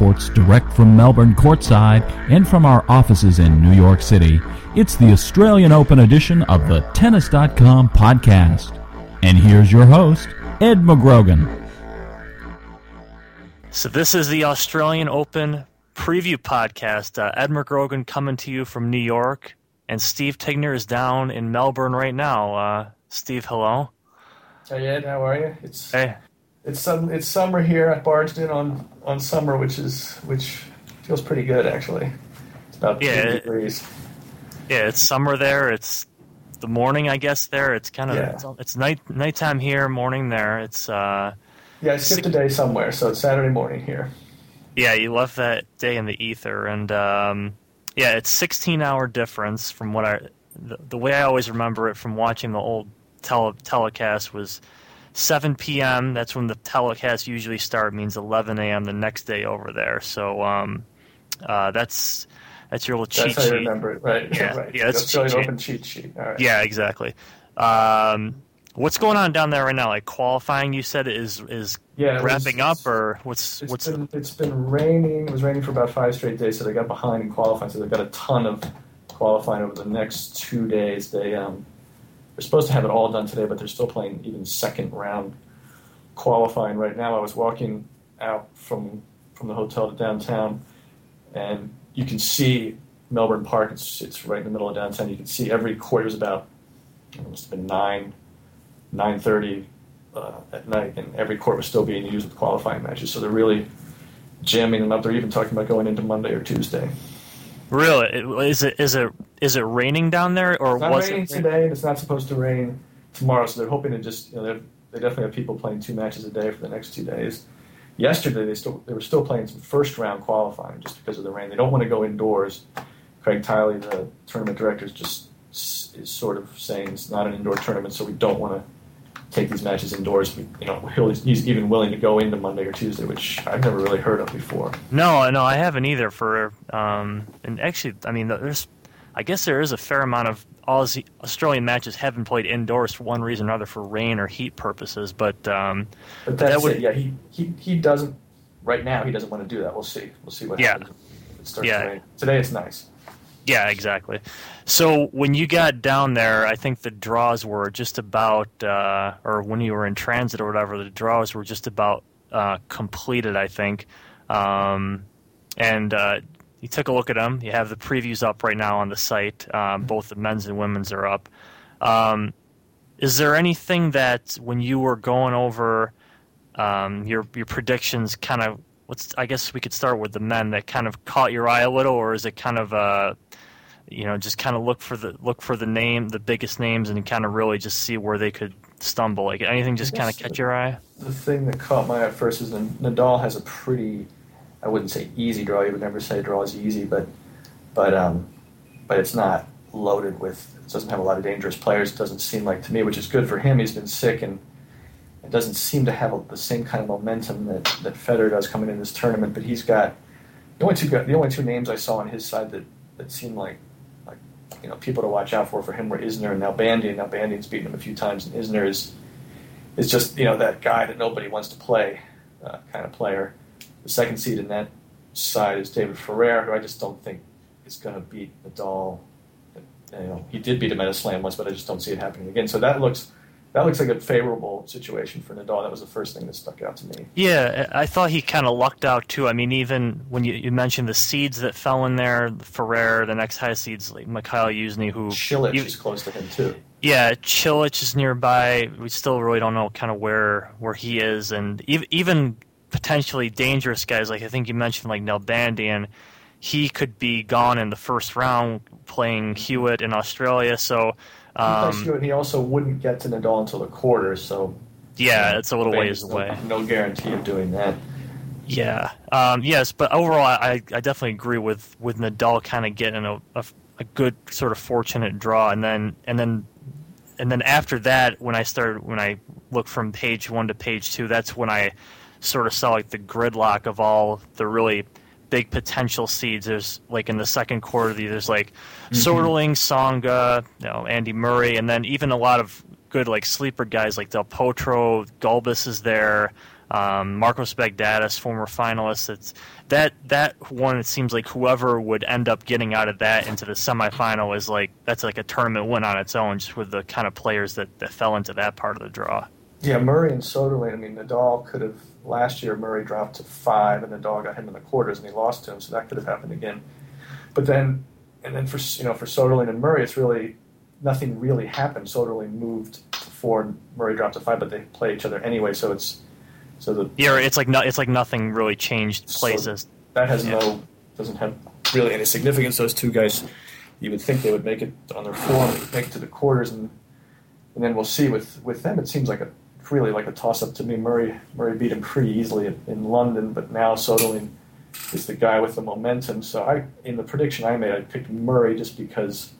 reports direct from Melbourne courtside and from our offices in New York City. It's the Australian Open edition of the Tennis.com podcast. And here's your host, Ed McGrogan. So, this is the Australian Open preview podcast. Uh, Ed McGrogan coming to you from New York, and Steve Tignor is down in Melbourne right now. Uh, Steve, hello. Hey Ed, how are you? It's Hey. It's some it's summer here. I barged in on on summer, which is which feels pretty good actually. It's about Yeah, 80 it- degrees. Yeah, it's summer there. It's the morning, I guess. There, it's kind of Yeah. it's, it's night nighttime here, morning there. It's uh, Yeah, I skipped a day somewhere, so it's Saturday morning here. yeah, you left that day in the ether, and um, yeah, it's 16 hour difference from what I the, the way I always remember it from watching the old tele, telecast was 7 p.m. That's when the telecast usually start. Means 11 a.m. the next day over there. So um, uh, that's that's your little cheat That's how you sheet. remember it, right? Yeah, right. yeah, that's cheat. Open cheat sheet. All right. Yeah, exactly. Um, what's going on down there right now? Like qualifying, you said is is Yeah, it was- wrapping up, or what's It's what's been it's been raining. It was raining for about five straight days, so they got behind in qualifying. So they've got a ton of qualifying over the next two days. They um, they're supposed to have it all done today, but they're still playing even second round qualifying right now. I was walking out from from the hotel to downtown, and you can see Melbourne Park. It's it's right in the middle of downtown. You can see every court. It was about it must have been nine nine thirty uh, at night, and every court was still being used with qualifying matches. So they're really jamming them up. They're even talking about going into Monday or Tuesday. Really is it is it is it raining down there, or It's not was raining it? today, and it's not supposed to rain tomorrow. So they're hoping to just you know they're- definitely have people playing two matches a day for the next two days. Yesterday they still they were still playing some first round qualifying just because of the rain. They don't want to go indoors. Craig Tiley, the tournament director, is just is sort of saying it's not an indoor tournament, so we don't want to take these matches indoors. You know, he'll, he's even willing to go into Monday or Tuesday, which I've never really heard of before. No, no, I haven't either. For um, and actually, I mean, there's, I guess there is a fair amount of Aussie, Australian matches haven't played indoors for one reason or another for rain or heat purposes. But um, But that's That would- it. Yeah, he, he he doesn't right now. He doesn't want to do that. We'll see. We'll see what Yeah. happens. It starts Yeah. to rain. Today it's nice. Yeah, exactly. So when you got down there, I think the draws were just about, uh, or when you were in transit or whatever, the draws were just about uh, completed. I think, um, and uh, you took a look at them. You have the previews up right now on the site. Um, both the men's and women's are up. Um, is there anything that when you were going over um, your your predictions, kind of? Let's. I guess we could start with the men that kind of caught your eye a little, or is it kind of uh, you know, just kind of look for the look for the name, the biggest names, and kind of really just see where they could stumble. Like anything, just kind of catch your eye. The thing that caught my eye at first is Nadal has a pretty, I wouldn't say easy draw. You would never say draw is easy, but but um, but it's not loaded with. It doesn't have a lot of dangerous players. It doesn't seem like to me, which is good for him. He's been sick and doesn't seem to have the same kind of momentum that that Federer does coming in this tournament. But he's got the only two the only two names I saw on his side that that seemed like like you know people to watch out for for him were Isner and Nalbandian. Now Bandian's beaten him a few times, and Isner is is just you know that guy that nobody wants to play uh, kind of player. The second seed in that side is David Ferrer, who I just don't think is going to beat Nadal. You know, he did beat him at a slam once, but I just don't see it happening again. So that looks that looks like a favorable situation for Nadal. That was the first thing that stuck out to me. Yeah, I thought he kind of lucked out too. I mean, even when you, you mentioned the seeds that fell in there, Ferrer, the next highest seeds like Mikhail Youzhny, who Cilic you- is close to him too. Yeah, Cilic is nearby. We still really don't know kind of where where he is, and ev- even potentially dangerous guys like I think you mentioned like Nalbandian, he could be gone in the first round playing Hewitt in Australia. So um, and he also wouldn't get to Nadal until the quarter, So yeah, it's a little ways no, away. No guarantee of doing that. Yeah. Um, yes, but overall, I, I definitely agree with with Nadal kind of getting a, a, a good sort of fortunate draw, and then and then and then after that, when I started when I looked from page one to page two, that's when I sort of saw like the gridlock of all the really big potential seeds. There's like in the second quarter, there's like Soderling, Tsonga, you know, Andy Murray, and then even a lot of good like sleeper guys like Del Potro, Gulbis is there. um, Marcos Baghdatis, former finalist. It's that that one. It seems like whoever would end up getting out of that into the semifinal is like that's like a tournament win on its own, just with the kind of players that, that fell into that part of the draw. Yeah, Murray and Soderling. I mean, Nadal could have last year. Murray dropped to five, and Nadal got him in the quarters, and he lost to him. So that could have happened again. But then, and then for you know for Soderling and Murray, it's really nothing really happened. Soderling moved to four, and Murray dropped to five, but they play each other anyway. So it's so the yeah, it's like no, it's like nothing really changed places. So that has yeah. no doesn't have really any significance. Those two guys, you would think they would make it on their form, make it to the quarters, and and then we'll see with with them. It seems like a really like a toss up to me. Murray Murray beat him pretty easily in London, but now Soderling is the guy with the momentum. So I in the prediction I made, I picked Murray just because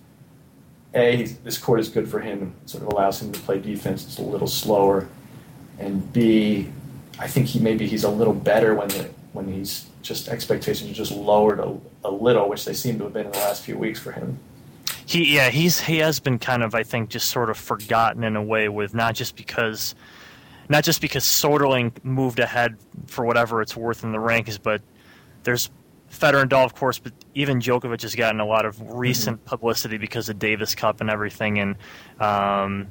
a this court is good for him, sort of allows him to play defense. It's a little slower, and b I think he maybe he's a little better when the, when he's just expectations are just lowered a, a little, which they seem to have been in the last few weeks for him. He yeah he's he has been kind of I think just sort of forgotten in a way with not just because not just because Soderling moved ahead for whatever it's worth in the rankings, but there's Federer and Nadal, of course, but even Djokovic has gotten a lot of recent mm-hmm. publicity because of Davis Cup and everything, and um,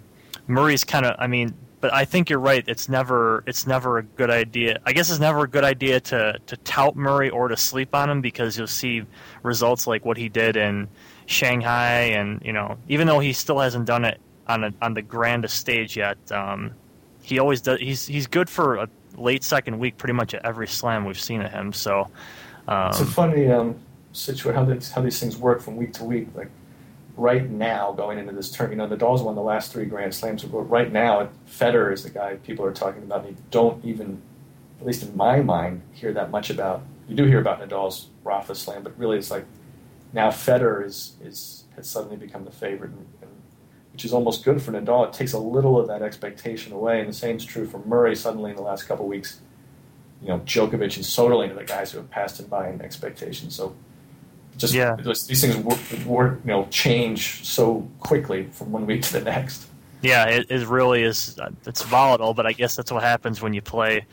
Murray's kind of I mean but I think you're right. It's never it's never a good idea. I guess it's never a good idea to to tout Murray or to sleep on him because you'll see results like what he did in Shanghai, and you know, even though he still hasn't done it on a, on the grandest stage yet, um, he always does. He's he's good for a late second week, pretty much at every slam we've seen of him. So um, it's a funny um, situation how, how these things work from week to week. Like right now going into this term. You know, Nadal's won the last three Grand Slams, but right now, Federer is the guy people are talking about. And you don't even, at least in my mind, hear that much about. You do hear about Nadal's Rafa Slam, but really, it's like now Federer is is has suddenly become the favorite, and, and, which is almost good for Nadal. It takes a little of that expectation away, and the same is true for Murray. Suddenly, in the last couple of weeks, you know, Djokovic and Soderling are the guys who have passed him by in expectation. So just yeah. these things work, work, you know, change so quickly from one week to the next. Yeah, it, it really is. Uh, it's volatile, but I guess that's what happens when you play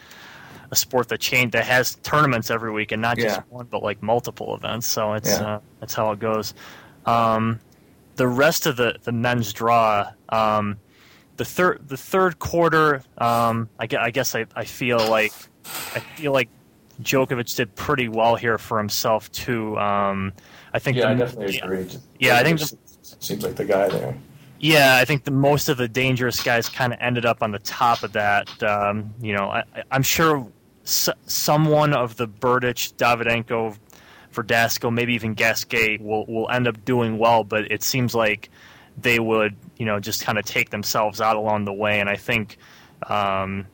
a sport that change that has tournaments every week and not just yeah. one, but like multiple events. So it's yeah. uh, that's how it goes. Um, the rest of the, the men's draw, um, the third the third quarter, um, I, I guess I, I feel like I feel like Djokovic did pretty well here for himself too. Um, I think. Yeah, the, I definitely agree. Yeah, I think the, seems like the guy there. Yeah, I think the most of the dangerous guys kind of ended up on the top of that. Um, you know, I, am sure s- someone of the Berdych, Davydenko, Verdasco, maybe even Gasquet will will end up doing well, but it seems like they would, you know, just kind of take themselves out along the way. And I think um,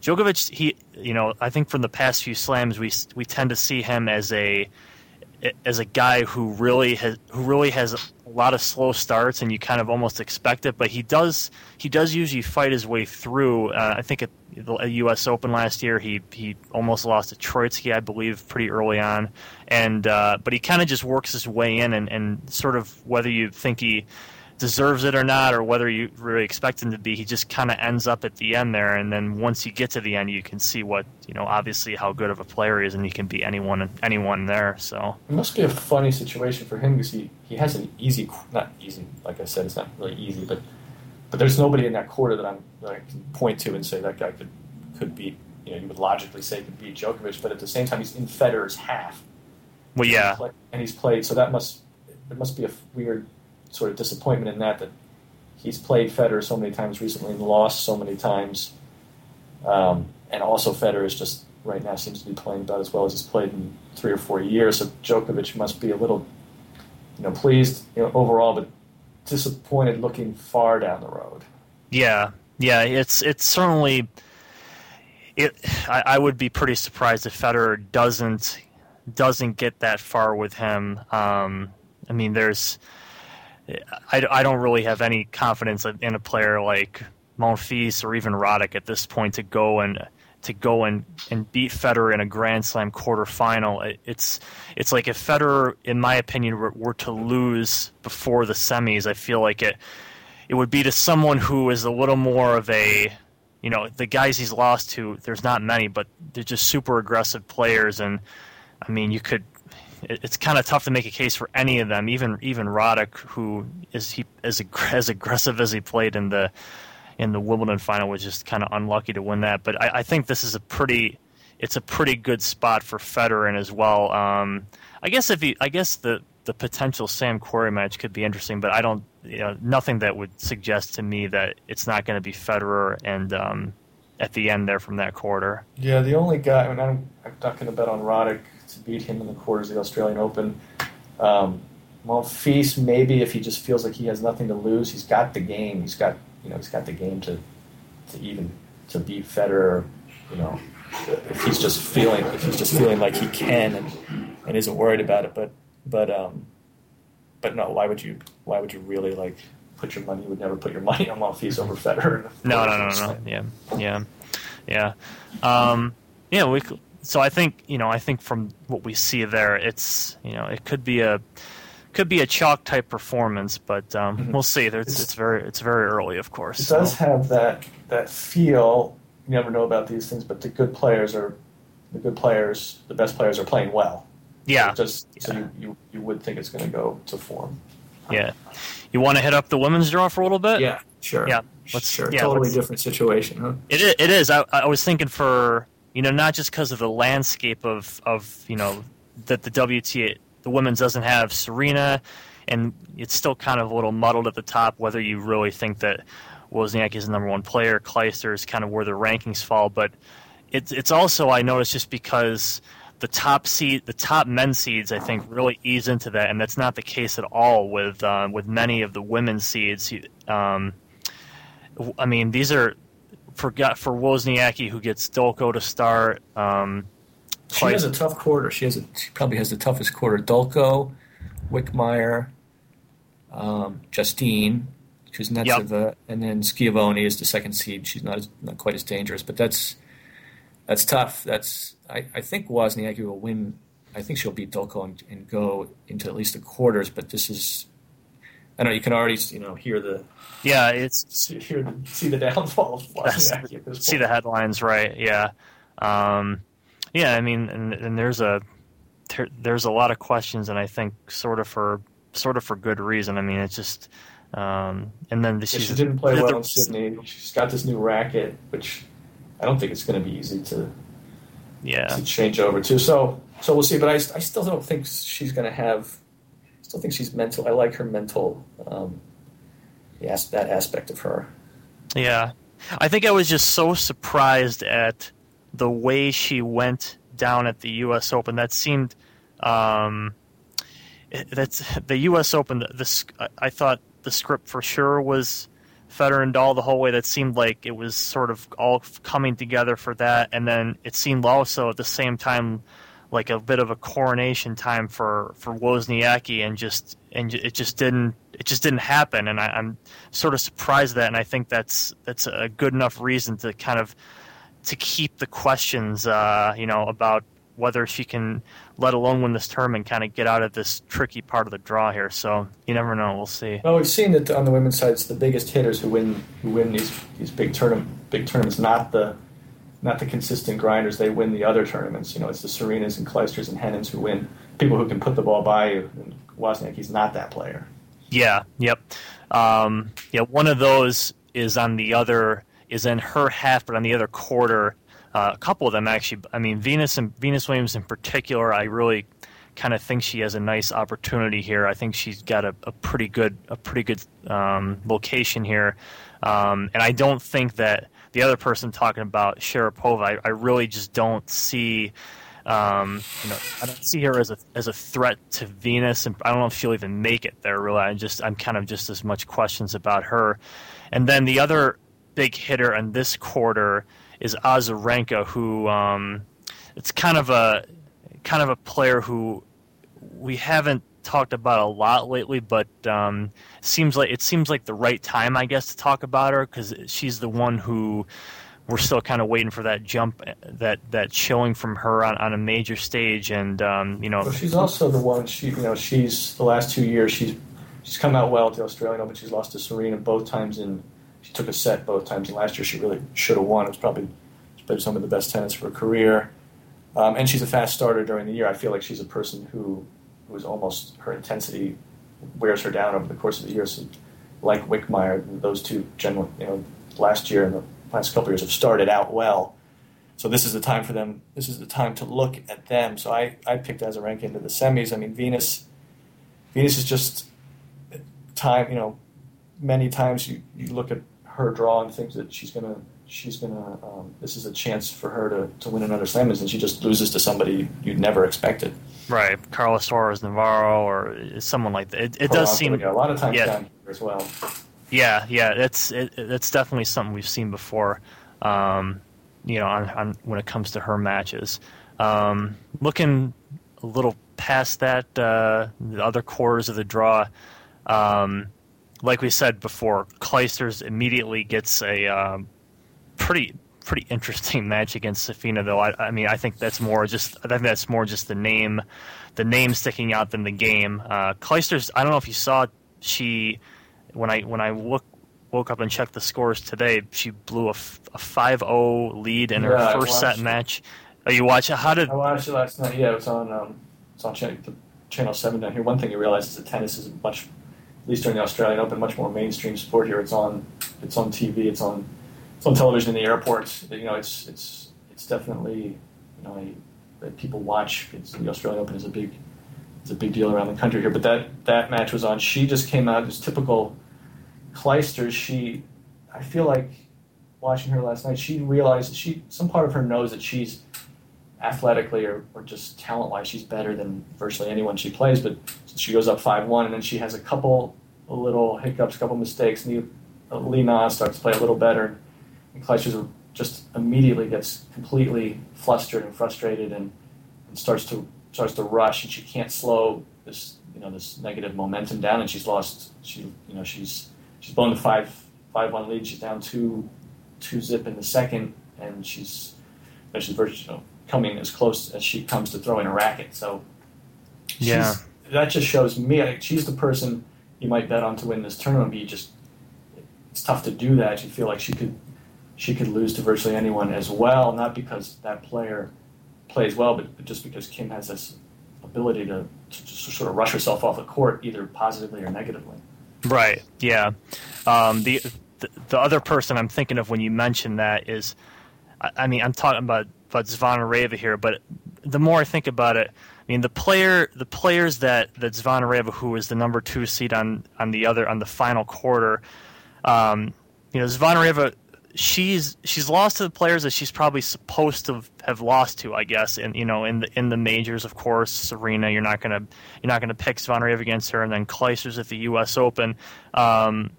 Djokovic, he, you know, I think from the past few slams, we we tend to see him as a as a guy who really has who really has a lot of slow starts, and you kind of almost expect it. But he does he does usually fight his way through. Uh, I think at the U.S. Open last year, he he almost lost to Troicki, I believe, pretty early on, and uh, but he kind of just works his way in, and, and sort of whether you think he deserves it or not, or whether you really expect him to be. He just kind of ends up at the end there, and then once you get to the end, you can see what you know. Obviously, how good of a player he is, and he can beat anyone anyone there. So it must be a funny situation for him because he he has an easy, not easy. Like I said, it's not really easy, but but there's nobody in that quarter that I'm that I can point to and say that guy could could beat. You know, you would logically say could beat Djokovic, but at the same time, he's in Federer's half. Well, yeah, and he's played, so that must it must be a weird sort of disappointment in that that he's played Federer so many times recently and lost so many times. Um, and also Federer is just right now seems to be playing about as well as he's played in three or four years. So Djokovic must be a little, you know, pleased you know, overall, but disappointed looking far down the road. Yeah, yeah, it's it's certainly. It, I, I would be pretty surprised if Federer doesn't doesn't get that far with him. Um, I mean, there's I, I don't really have any confidence in a player like Monfils or even Roddick at this point to go and to go and, and beat Federer in a Grand Slam quarterfinal. It's it's like if Federer, in my opinion, were, were to lose before the semis, I feel like it it would be to someone who is a little more of a you know, the guys he's lost to, there's not many, but they're just super aggressive players. And I mean, you could. It's kind of tough to make a case for any of them, even even Roddick, who is he as as aggressive as he played in the in the Wimbledon final, was just kind of unlucky to win that. But I, I think this is a pretty it's a pretty good spot for Federer as well. Um, I guess if he, I guess the the potential Sam Querrey match could be interesting, but I don't, you know, nothing that would suggest to me that it's not going to be Federer and um, at the end there from that quarter. Yeah, the only guy, I mean, I'm, I'm not going to bet on Roddick to beat him in the quarters of the Australian Open. Um, Monfils, maybe if he just feels like he has nothing to lose, he's got the game. He's got, you know, he's got the game to, to even to beat Federer. You know, if he's just feeling, if he's just feeling like he can and, and isn't worried about it. But but um, but no, why would you? Why would you really like put your money? You would never put your money on Monfils over Federer. No, no, no, no, no. Yeah, yeah, yeah. Um, yeah, we. So I think you know, I think from what we see there, it's you know, it could be a could be a chalk type performance, but um, mm-hmm. we'll see. It's, it's, it's, very it's very early, of course. It so. does have that that feel. You never know about these things, but the good players are the good players. The best players are playing well. Yeah. Just yeah. so you, you, you would think it's going to go to form. Yeah. You want to hit up the women's draw for a little bit? Yeah, sure. Yeah. Let's, sure. Yeah, totally different situation, huh? It is, it is. I, I was thinking for, you know, not just because of the landscape of, of, you know, that the WTA, the women's doesn't have Serena, and it's still kind of a little muddled at the top whether you really think that Wozniacki is the number one player. Clijsters is kind of where the rankings fall, but it's it's also I noticed just because the top seed, the top men seeds, I think, really ease into that, and that's not the case at all with uh, with many of the women's seeds. Um, I mean, these are for for Wozniacki, who gets Dulko to start. Um, she has a tough quarter. She has a, she probably has the toughest quarter. Dulko, Wickmeyer, um, Justine, Kuznetsova, yep. and then Schiavone is the second seed. She's not as, not quite as dangerous, but that's that's tough. That's I, I think Wozniacki will win. I think she'll beat Dulko and, and, go into at least the quarters. But this is, I know you can already you know hear the yeah it's see, hear the, see the downfall of Wozniacki. See the headlines, right? Yeah, um, yeah. I mean, and, and there's a there, there's a lot of questions, and I think sort of for sort of for good reason. I mean, it's just. Um, and then yeah, she didn't play well in Sydney. She's got this new racket, which I don't think it's going to be easy to yeah to change over to. So so we'll see. But I, I still don't think she's going to have. I still think she's mental. I like her mental. Um, yes, that aspect of her. Yeah, I think I was just so surprised at the way she went down at the U.S. Open. That seemed. Um, that's the U.S. Open. This I thought the script for sure was Federer and Nadal the whole way. That seemed like it was sort of all coming together for that, and then it seemed also at the same time like a bit of a coronation time for for Wozniacki, and just and it just didn't it just didn't happen, and I, am sort of surprised that, and I think that's that's a good enough reason to kind of to keep the questions, uh, you know, about whether she can, let alone win this tournament, kind of get out of this tricky part of the draw here. So you never know. We'll see. Well, we've seen that on the women's side, it's the biggest hitters who win who win these these big tournament big tournaments, not the not the consistent grinders. They win the other tournaments. You know, it's the Serenas and Clijsters and Henins who win. People who can put the ball by you. And Wozniacki's not that player. Yeah. Yep. Um, yeah. One of those is on the other is in her half, but on the other quarter uh, a couple of them actually. I mean, Venus and Venus Williams in particular, I really kind of think she has a nice opportunity here. I think she's got a, a pretty good a pretty good um, location here, um, and I don't think that the other person talking about Sharapova, I, I really just don't see. Um, you know, I don't see her as a as a threat to Venus, and I don't know if she'll even make it there. Really, I just I'm kind of just as much questions about her. And then the other big hitter in this quarter is Azarenka, who um, it's kind of a kind of a player who we haven't talked about a lot lately, but um, seems like it seems like the right time, I guess, to talk about her because she's the one who we're still kind of waiting for that jump, that that showing from her on, on a major stage, and um, you know, well, she's also the one. She, you know, she's the last two years she's she's come out well at the Australian Open. She's lost to Serena both times in she took a set both times, and last year she really should have won. It was probably played some of the best tennis of her career, um, and she's a fast starter during the year. I feel like she's a person who who is almost her intensity wears her down over the course of the year. So, like Wickmeyer, those two generally, you know, last year and the last couple years have started out well. So this is the time for them. This is the time to look at them. So I, I picked Azarenka into the semis. I mean, Venus, Venus is just time. You know, many times you, you look at her draw and think that she's gonna she's gonna um, this is a chance for her to, to win another slam, and she just loses to somebody you'd never expected. Right, Carlos Suarez Navarro or someone like that. It, it does seem a lot of times yeah, as well. Yeah, yeah, it's it, definitely something we've seen before. Um, you know, on, on, when it comes to her matches. Um, looking a little past that, uh, the other quarters of the draw. Um, like we said before, Clijsters immediately gets a um, pretty pretty interesting match against Safina. Though I, I, mean, I think that's more just I think that's more just the name, the name sticking out than the game. Uh, Clijsters, I don't know if you saw she when I when I look woke up and checked the scores today. She blew a, a 5-0 lead in her first set match. Oh, you watch it? How did I watched it last night? Yeah, it was on um, it's on channel, channel seven down here. One thing you realize is that tennis is much, at least during the Australian Open, much more mainstream sport here. It's on it's on TV. It's on on television in the airports. You know, it's it's it's definitely you know that people watch. It's, the Australian Open is a big it's a big deal around the country here. But that that match was on. She just came out. It's typical Clijsters. She, I feel like watching her last night, she realized that she some part of her knows that she's athletically or, or just talent wise, she's better than virtually anyone she plays. But she goes up five one, and then she has a couple little hiccups, a couple mistakes. And uh, Li Na starts to play a little better, and just immediately gets completely flustered and frustrated, and, and starts to starts to rush, and she can't slow this you know this negative momentum down, and she's lost. She you know she's she's blown the five five one lead. She's down two two zip in the second, and she's she's virtually coming as close as she comes to throwing a racket. So yeah, that just shows me like, she's the person you might bet on to win this tournament. But you just it's tough to do that. You feel like she could she could lose to virtually anyone as well, not because that player plays well, but just because Kim has this ability to, to, to sort of rush herself off the court, either positively or negatively. Right. Yeah. Um, the, the, the other person I'm thinking of when you mention that is, I, I mean, I'm talking about about Zvonareva here, but the more I think about it, I mean, the player, the players that that Zvonareva, who is the number two seed on on the other on the final quarter, um, you know, Zvonareva she's she's lost to the players that she's probably supposed to have lost to, I guess. And you know, in the in the majors, of course, Serena, you're not gonna you're not gonna pick Zvonareva against her, and then Clijsters at the U.S. Open. Um,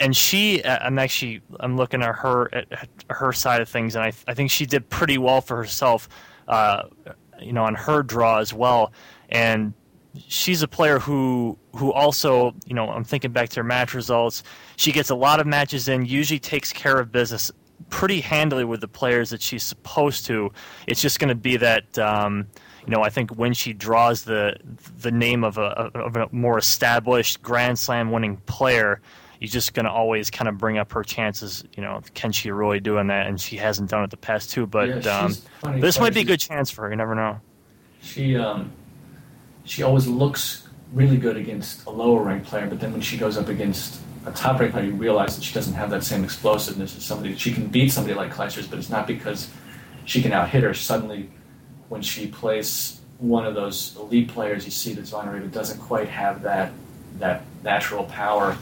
and she, I'm actually I'm looking at her at her side of things, and I I think she did pretty well for herself, uh, you know, on her draw as well. And she's a player who who also, you know, I'm thinking back to her match results. She gets a lot of matches in, usually takes care of business pretty handily with the players that she's supposed to. It's just going to be that. Um, you know, I think when she draws the the name of a, of a more established Grand Slam winning player, you're just going to always kind of bring up her chances. You know, can she really doing that? And she hasn't done it the past two. But yeah, um, this might be a good chance for her. You never know. She um, she always looks really good against a lower ranked player, but then when she goes up against a top ranked player, you realize that she doesn't have that same explosiveness as somebody. She can beat somebody like Clijsters, but it's not because she can out hit her. Suddenly, when she plays one of those elite players, you see that Zvonareva doesn't quite have that that natural power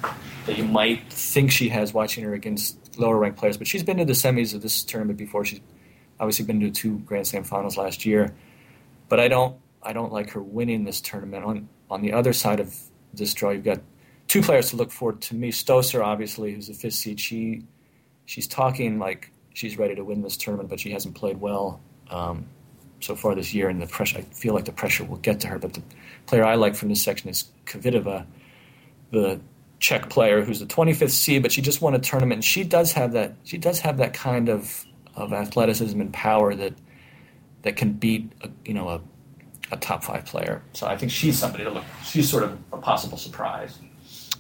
that you might think she has watching her against lower ranked players. But she's been to the semis of this tournament before. She's obviously been to two Grand Slam finals last year. But I don't I don't like her winning this tournament. On on the other side of this draw, you've got two players to look forward to me. Stosur, obviously, who's the fifth seed. She she's talking like she's ready to win this tournament, but she hasn't played well um, so far this year, and the pressure. I feel like the pressure will get to her. But the player I like from this section is Kvitova, the Czech player who's the 25th seed, but she just won a tournament. And she does have that. She does have that kind of of athleticism and power that that can beat a, you know a a top five player. So I think she's somebody to look. She's sort of a possible surprise.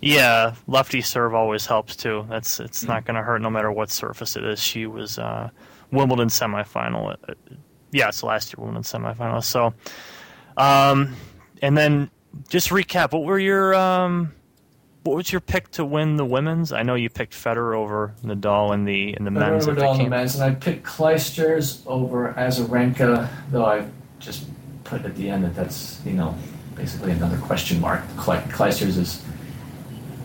Yeah, lefty serve always helps too. That's it's not going to hurt no matter what surface it is. She was uh, Wimbledon semifinal. Uh, yeah, it's last year Wimbledon semifinal. So, um, and then just recap. What were your um, what was your pick to win the women's? I know you picked Federer over Nadal in the in the Federer men's. over Nadal in the men's, and I picked Clijsters over Azarenka, though I just put at the end that that's you know basically another question mark. Clijsters is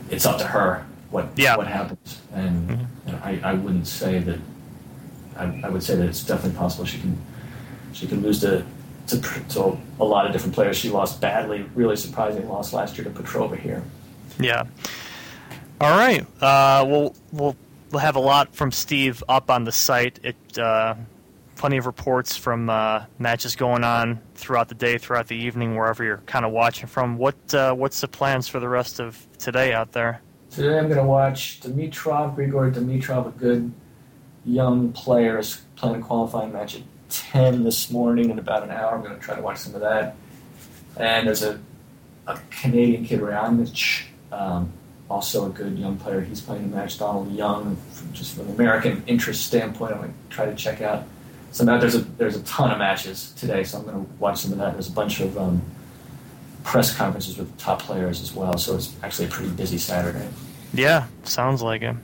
it's up to her what yeah. what happens, and mm-hmm. I, I wouldn't say that. I, I would say that it's definitely possible she can she can lose to, to to a lot of different players. She lost badly, really surprising loss last year to Petrova here. Yeah. All right. Uh, we'll we'll we'll have a lot from Steve up on the site. It uh, plenty of reports from uh, matches going on throughout the day, throughout the evening, wherever you're kind of watching from. What uh, what's the plans for the rest of today out there? Today I'm going to watch Dimitrov, Grigor Dimitrov, a good young player, is playing a qualifying match at 10 this morning in about an hour. I'm going to try to watch some of that. And there's a, a Canadian kid, Raonic, um, also a good young player. He's playing a match. Donald Young, from, just from an American interest standpoint, I'm going to try to check out so now there's a there's a ton of matches today, so I'm going to watch some of that. There's a bunch of um, press conferences with top players as well, so it's actually a pretty busy Saturday. Yeah, sounds like it.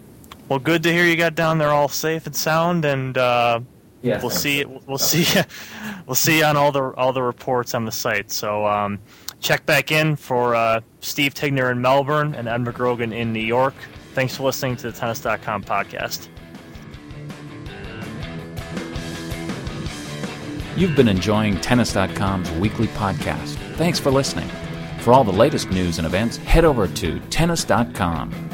Well, good to hear you got down there all safe and sound, and uh, yeah, we'll see. We'll see. We'll see on all the all the reports on the site. So um, check back in for uh, Steve Tignor in Melbourne and Ed McGrogan in New York. Thanks for listening to the Tennis.com podcast. You've been enjoying Tennis.com's weekly podcast. Thanks for listening. For all the latest news and events, head over to Tennis.com.